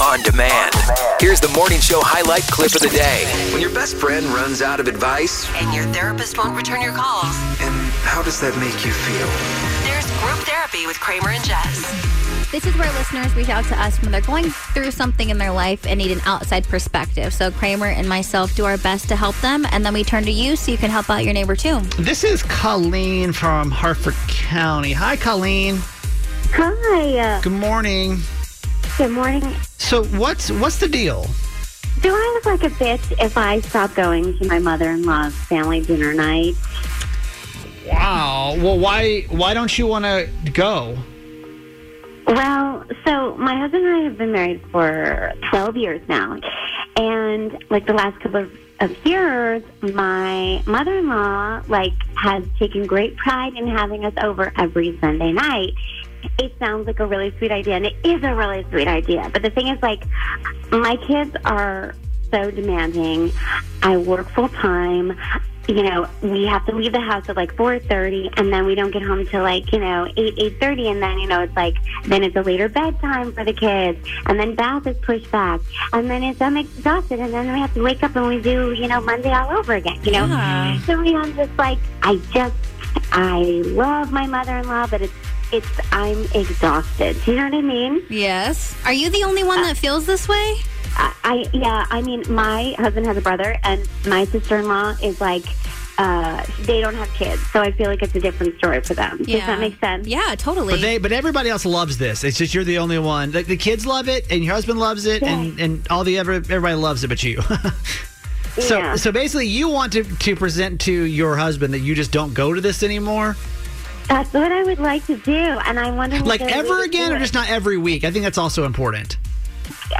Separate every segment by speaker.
Speaker 1: on demand. Here's the morning show highlight clip of the day. When your best friend runs out of advice,
Speaker 2: and your therapist won't return your calls.
Speaker 1: and how does that make you feel?
Speaker 2: There's group therapy with Kramer and Jess.
Speaker 3: This is where listeners reach out to us when they're going through something in their life and need an outside perspective. So Kramer and myself do our best to help them, and then we turn to you so you can help out your neighbor too.
Speaker 4: This is Colleen from Harford County. Hi, Colleen.
Speaker 5: Hi.
Speaker 4: Good morning.
Speaker 5: Good morning.
Speaker 4: So, what's what's the deal?
Speaker 5: Do I look like a bitch if I stop going to my mother-in-law's family dinner night?
Speaker 4: Wow. Well, why why don't you want to go?
Speaker 5: Well, so my husband and I have been married for 12 years now. And like the last couple of, of years, my mother-in-law like has taken great pride in having us over every Sunday night. It sounds like a really sweet idea, and it is a really sweet idea. But the thing is, like, my kids are so demanding. I work full time. You know, we have to leave the house at like four thirty, and then we don't get home till like you know eight eight thirty, and then you know it's like then it's a later bedtime for the kids, and then bath is pushed back, and then it's I'm exhausted, and then we have to wake up and we do you know Monday all over again. You know,
Speaker 3: Yeah.
Speaker 5: so we I'm just like I just I love my mother-in-law, but it's it's I'm exhausted. Do you know what I mean?
Speaker 3: Yes. Are you the only one that feels this way?
Speaker 5: I, I yeah, I mean, my husband has a brother, and my sister-in-law is like, uh, they don't have kids, so I feel like it's a different story for them. Does that make sense?
Speaker 3: Yeah, totally.
Speaker 4: But they but everybody else loves this. It's just you're the only one. The, the kids love it, and your husband loves it, and and all the ever everybody loves it, but you. so
Speaker 5: Yeah.
Speaker 4: so basically, you want to to present to your husband that you just don't go to this anymore,
Speaker 5: That's what I would like to do, and I wonder if
Speaker 4: like
Speaker 5: there's a way
Speaker 4: ever again, or just not every week. I think that's also important.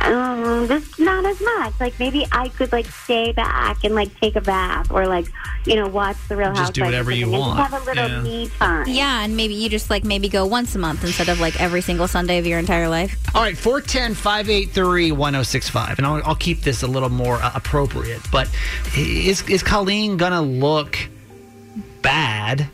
Speaker 5: Um, just not as much. Like maybe I could like stay back and like take a bath, or like you know watch the Real
Speaker 4: Just do
Speaker 5: Housewives or
Speaker 4: whatever you want.
Speaker 5: Just have a little
Speaker 4: Yeah.
Speaker 5: me time.
Speaker 3: yeah, and maybe you just like maybe go once a month instead of like every single Sunday of your entire life.
Speaker 4: All right, 410 583 1065. And I'll, I'll keep this a little more uh, appropriate. But is, is Colleen going to look bad?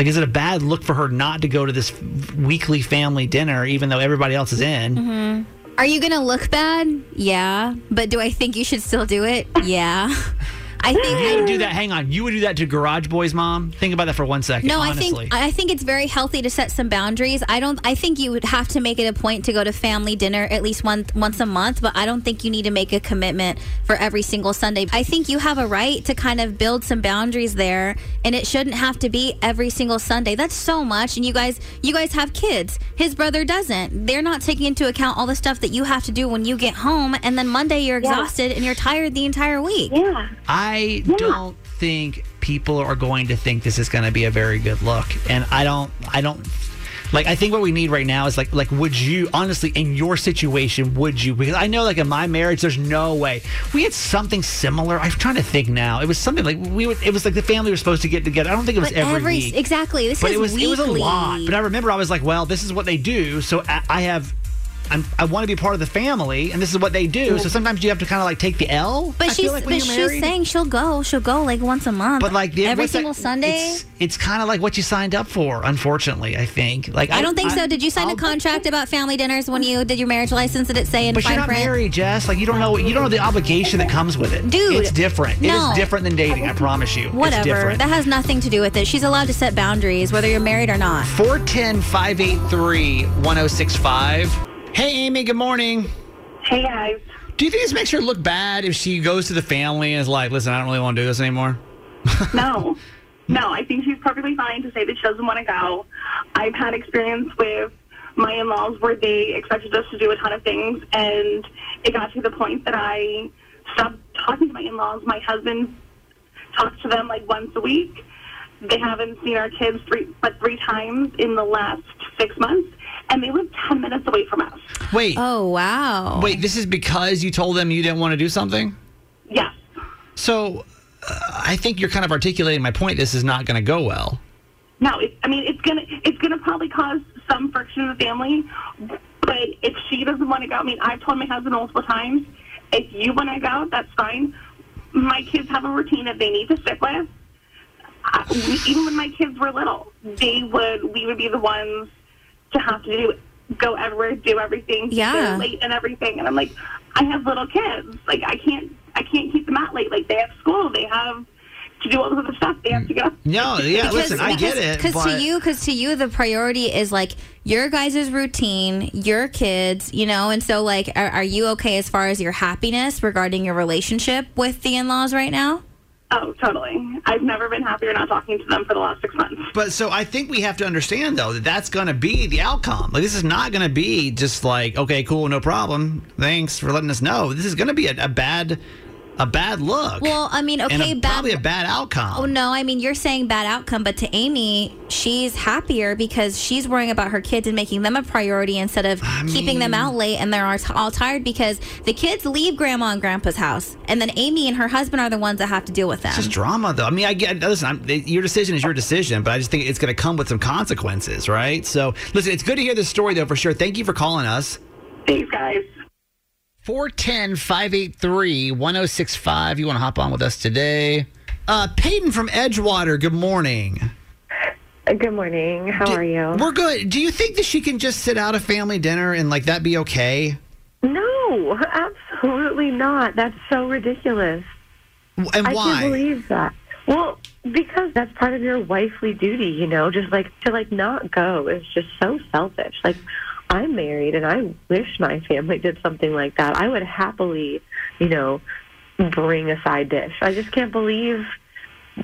Speaker 4: Like, is it a bad look for her not to go to this weekly family dinner, even though everybody else is in? Mm-hmm.
Speaker 3: Are you gonna look bad? Yeah. But do I think you should still do it? Yeah. I think
Speaker 4: You would do that. Hang on. You would do that to Garage Boy's mom? Think about that for one second.
Speaker 3: No,
Speaker 4: honestly.
Speaker 3: I think I think it's very healthy to set some boundaries. I don't. I think you would have to make it a point to go to family dinner at least one once a month, but I don't think you need to make a commitment for every single Sunday. I think you have a right to kind of build some boundaries there, and it shouldn't have to be every single Sunday. That's so much, and you guys, you guys have kids. His brother doesn't. They're not taking into account all the stuff that you have to do when you get home, and then Monday you're
Speaker 5: Yeah.
Speaker 3: exhausted and you're tired the entire week.
Speaker 5: Yeah.
Speaker 4: I don't think people are going to think this is going to be a very good look, and I don't. I don't. Like I think what we need right now is like like would you honestly in your situation would you because I know like in my marriage there's no way. We had something similar. I'm trying to think now. It was something like we would it was like the family was supposed to get together. I don't think it was every,
Speaker 3: every
Speaker 4: week.
Speaker 3: exactly. This
Speaker 4: but
Speaker 3: is
Speaker 4: it was
Speaker 3: weekly.
Speaker 4: it was a lot. but I remember I was like well this is what they do. So I, I have I'm, I want to be part of the family and this is what they do so sometimes you have to kind of like take the L
Speaker 3: But
Speaker 4: I
Speaker 3: she's
Speaker 4: like
Speaker 3: but she's
Speaker 4: married.
Speaker 3: saying she'll go. She'll go like once a month.
Speaker 4: But like
Speaker 3: every
Speaker 4: what's that-
Speaker 3: single Sunday.
Speaker 4: it's, it's kind of like what you signed up for. Unfortunately, I think. Like
Speaker 3: I don't think so. Did you sign
Speaker 4: I'll-
Speaker 3: a contract about family dinners when you did your marriage license? Did it say in
Speaker 4: But you're not
Speaker 3: print?
Speaker 4: married, Jess. Like you don't know. You don't know the obligation that comes with it,
Speaker 3: Dude,
Speaker 4: It's different. It
Speaker 3: no.
Speaker 4: is different than dating. I promise you. It's
Speaker 3: Whatever.
Speaker 4: different.
Speaker 3: That has nothing to do with it. She's allowed to set boundaries, whether you're married or not.
Speaker 4: 410 583 1065. Hey, Amy. Good morning.
Speaker 6: Hey guys.
Speaker 4: Do you think this makes her look bad if she goes to the family and is like, "Listen, I don't really want to do this anymore"?
Speaker 6: No. no, I think she's perfectly fine to say that she doesn't want to go. I've had experience with my in-laws where they expected us to do a ton of things and it got to the point that I stopped talking to my in-laws. My husband talks to them like once a week. They haven't seen our kids three but three times in the last six months and they live ten minutes away from us.
Speaker 4: Wait,
Speaker 3: Oh wow.
Speaker 4: wait. This is because you told them you didn't want to do something.
Speaker 6: Yes.
Speaker 4: So, uh, I think you're kind of articulating my point. This is not going to go well.
Speaker 6: No, it, I mean it's gonna it's gonna probably cause some friction in the family. But if she doesn't want to go, I mean I've told my husband multiple times, if you want to go, that's fine. My kids have a routine that they need to stick with. I, we, even when my kids were little, they would we would be the ones to have to do go everywhere, do everything,
Speaker 3: Yeah.
Speaker 6: late and everything. And I'm like, I have little kids. Like I can't, I can't keep them out late. Like they have school, they have to do all this other stuff. They have to go.
Speaker 4: No, yeah, listen, I get it.
Speaker 3: Because
Speaker 4: but
Speaker 3: to you, because to you, the priority is like your guys' routine, your kids, you know, and so like, are, are you okay as far as your happiness regarding your relationship with the in-laws right now?
Speaker 6: Oh, totally. I've never been happier not talking to them for the last six months.
Speaker 4: But so I think we have to understand though that that's going to be the outcome. Like this is not going to be just like okay, cool, no problem. Thanks for letting us know. This is going to be a, a bad, a bad look.
Speaker 3: Well, I mean,
Speaker 4: and
Speaker 3: okay,
Speaker 4: a,
Speaker 3: bad.
Speaker 4: probably a bad outcome.
Speaker 3: Oh no, I mean you're saying bad outcome, but to Amy, she's happier because she's worrying about her kids and making them a priority instead of keeping them out late and they're all all tired because the kids leave grandma and grandpa's house, and then Amy and her husband are the ones that have to deal with them.
Speaker 4: It's just drama, though. I mean, I get. Listen, I'm, your decision is your decision, but I just think it's going to come with some consequences, right? So, listen, it's good to hear this story, though, for sure. Thank you for calling us.
Speaker 6: Thanks, guys.
Speaker 4: 410 583 1065. You want to hop on with us today? Uh, Peyton from Edgewater, good morning.
Speaker 7: Good morning. How
Speaker 4: Do-
Speaker 7: are you?
Speaker 4: We're good. Do you think that she can just sit out a family dinner and, like, that be okay?
Speaker 7: No, absolutely not. That's so ridiculous.
Speaker 4: And
Speaker 7: I can't believe that. Well, because that's part of your wifely duty, you know, just like to like not go is just so selfish. Like I'm married and I wish my family did something like that. I would happily, you know, bring a side dish. I just can't believe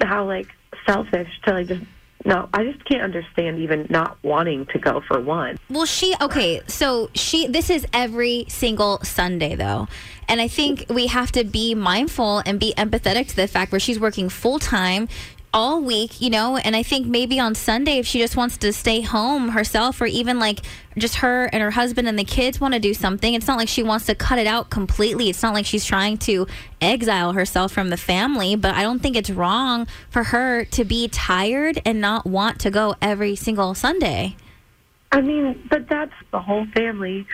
Speaker 7: how like selfish to like just no, I just can't understand even not wanting to go for one.
Speaker 3: Well, she okay. So she this is every single Sunday though, and I think we have to be mindful and be empathetic to the fact where she's working full time all week, you know. And I think maybe on Sunday, if she just wants to stay home herself, or even like just her and her husband and the kids want to do something, it's not like she wants to cut it out completely. It's not like she's trying to exile herself from the family. But I don't think it's wrong for her to be tired and not want to go every single Sunday.
Speaker 7: I mean, but that's the whole family.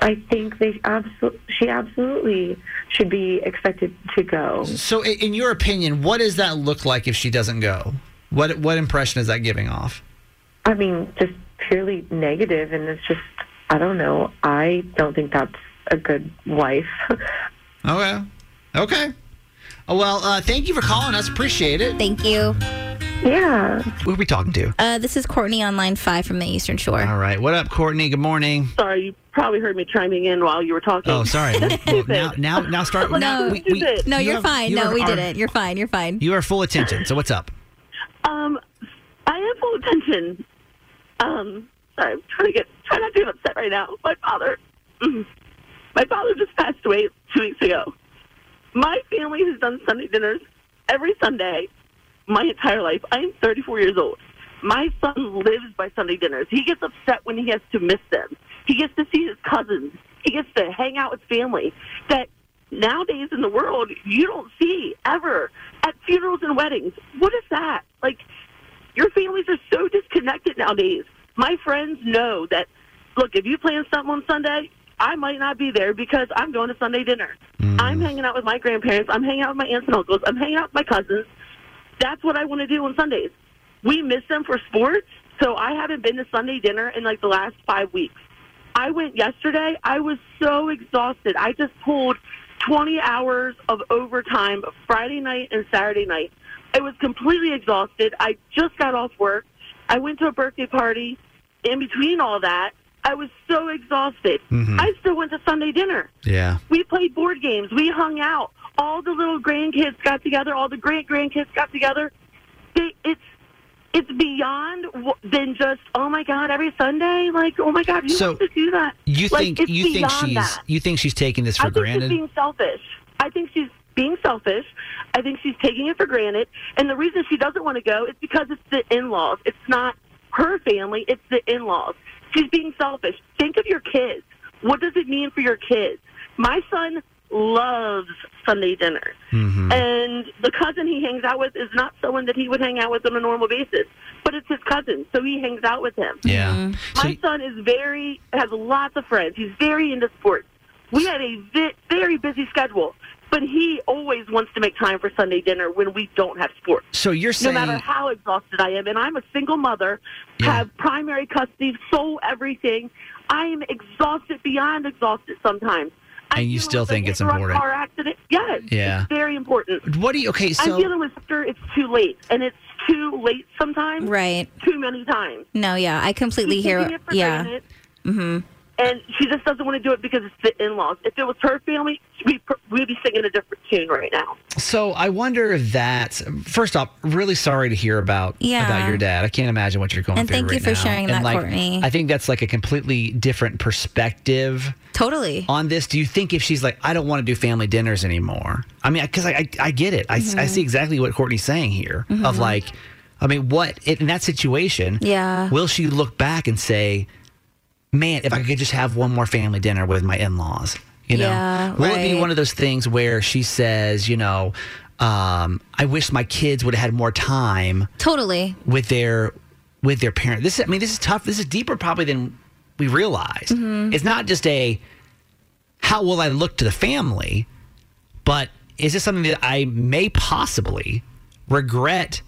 Speaker 7: I think they absolutely, she absolutely should be expected to go.
Speaker 4: So, in your opinion, what does that look like if she doesn't go? What what impression is that giving off?
Speaker 7: I mean, just purely negative, and it's just, I don't know. I don't think that's a good wife.
Speaker 4: Okay. Okay. Oh, well, uh, thank you for calling us. Appreciate it.
Speaker 3: Thank you.
Speaker 7: yeah.
Speaker 4: Who are we talking to?
Speaker 3: Uh, this is Courtney on line five from the Eastern Shore.
Speaker 4: All right. What up, Courtney? Good morning.
Speaker 8: Sorry, you probably heard me chiming in while you were talking.
Speaker 4: Oh, sorry. Well, now, now, now start. now, we, we.
Speaker 3: No,
Speaker 4: you
Speaker 3: you're
Speaker 4: have-
Speaker 3: fine.
Speaker 4: you
Speaker 3: No, we
Speaker 4: our-
Speaker 3: didn't. You're fine. You're fine.
Speaker 4: You are full attention. So what's up?
Speaker 8: Um, I am full attention. Um, sorry, I'm trying to get trying not to get upset right now. My father, my father just passed away two weeks ago. My family has done Sunday dinners every Sunday my entire life. I am 34 years old. My son lives by Sunday dinners. He gets upset when he has to miss them. He gets to see his cousins. He gets to hang out with family that nowadays in the world you don't see ever at funerals and weddings. What is that? Like your families are so disconnected nowadays. My friends know that look, if you plan something on Sunday, I might not be there because I'm going to Sunday dinner. Mm. I'm hanging out with my grandparents. I'm hanging out with my aunts and uncles. I'm hanging out with my cousins. That's what I want to do on Sundays. We miss them for sports, so I haven't been to Sunday dinner in like the last five weeks. I went yesterday. I was so exhausted. I just pulled 20 hours of overtime Friday night and Saturday night. I was completely exhausted. I just got off work. I went to a birthday party. In between all that, I was so exhausted. Mm-hmm. I still went to Sunday dinner.
Speaker 4: Yeah.
Speaker 8: We played board games. We hung out. All the little grandkids got together. All the great grandkids got together. They, it's it's beyond w- than just oh my god every Sunday. Like oh my god, you
Speaker 4: So,
Speaker 8: want to do that?
Speaker 4: You
Speaker 8: Like,
Speaker 4: think you think she's
Speaker 8: that.
Speaker 4: you think she's taking this for
Speaker 8: I think
Speaker 4: granted?
Speaker 8: she's being selfish. I think she's being selfish. I think she's taking it for granted. And the reason she doesn't want to go is because it's the in-laws. It's not her family. It's the in-laws. She's being selfish. Think of your kids. What does it mean for your kids? My son loves Sunday dinner.
Speaker 4: Mm-hmm.
Speaker 8: And the cousin he hangs out with is not someone that he would hang out with on a normal basis, but it's his cousin, so he hangs out with him.
Speaker 4: yeah. So,
Speaker 8: My son is very has lots of friends. He's very into sports. We had a vi- very busy schedule. but he always wants to make time for Sunday dinner when we don't have sports.
Speaker 4: So you're saying.
Speaker 8: No matter how exhausted I am, and I'm a single mother,
Speaker 4: Yeah.
Speaker 8: have primary custody, sole everything. I am exhausted beyond exhausted sometimes. I'm
Speaker 4: And you still think it's important.
Speaker 8: Car accident. Yes.
Speaker 4: Yeah.
Speaker 8: It's very important.
Speaker 4: what do you? Okay, So
Speaker 8: I'm
Speaker 4: so
Speaker 8: dealing with after it's too late, and it's too late sometimes.
Speaker 3: Right.
Speaker 8: Too many times.
Speaker 3: No, yeah, I completely
Speaker 8: She's
Speaker 3: hear.
Speaker 8: taking it for
Speaker 3: Yeah.
Speaker 8: Mm-hmm. And she just doesn't want to do it because it's the in-laws. If it was her family, we'd, we'd be singing a different tune right now.
Speaker 4: So I wonder if that. First off, really sorry to hear about
Speaker 3: Yeah.
Speaker 4: about your dad. I can't imagine what you're going
Speaker 3: And
Speaker 4: through.
Speaker 3: thank you
Speaker 4: right
Speaker 3: for
Speaker 4: now.
Speaker 3: sharing
Speaker 4: And,
Speaker 3: that,
Speaker 4: like,
Speaker 3: Courtney.
Speaker 4: I think that's like a completely different perspective
Speaker 3: Totally.
Speaker 4: on this. Do you think if she's like, I don't want to do family dinners anymore? I mean, because I, I I get it. I,
Speaker 3: Mm-hmm.
Speaker 4: I see exactly what Courtney's saying here. Of like, I mean, what in that situation?
Speaker 3: Yeah.
Speaker 4: Will she look back and say, "Man, if I could just have one more family dinner with my in-laws"? You know,
Speaker 3: Yeah,
Speaker 4: will it be one of those things where she says, you know, um, I wish my kids would have had more time
Speaker 3: Totally.
Speaker 4: with their with their parent. This is, I mean, this is tough. This is deeper probably than we realize.
Speaker 3: Mm-hmm.
Speaker 4: It's not just a how will I look to the family, but is this something that I may possibly regret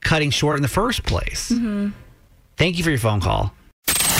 Speaker 4: cutting short in the first place?
Speaker 3: Mm-hmm.
Speaker 4: Thank you for your phone call.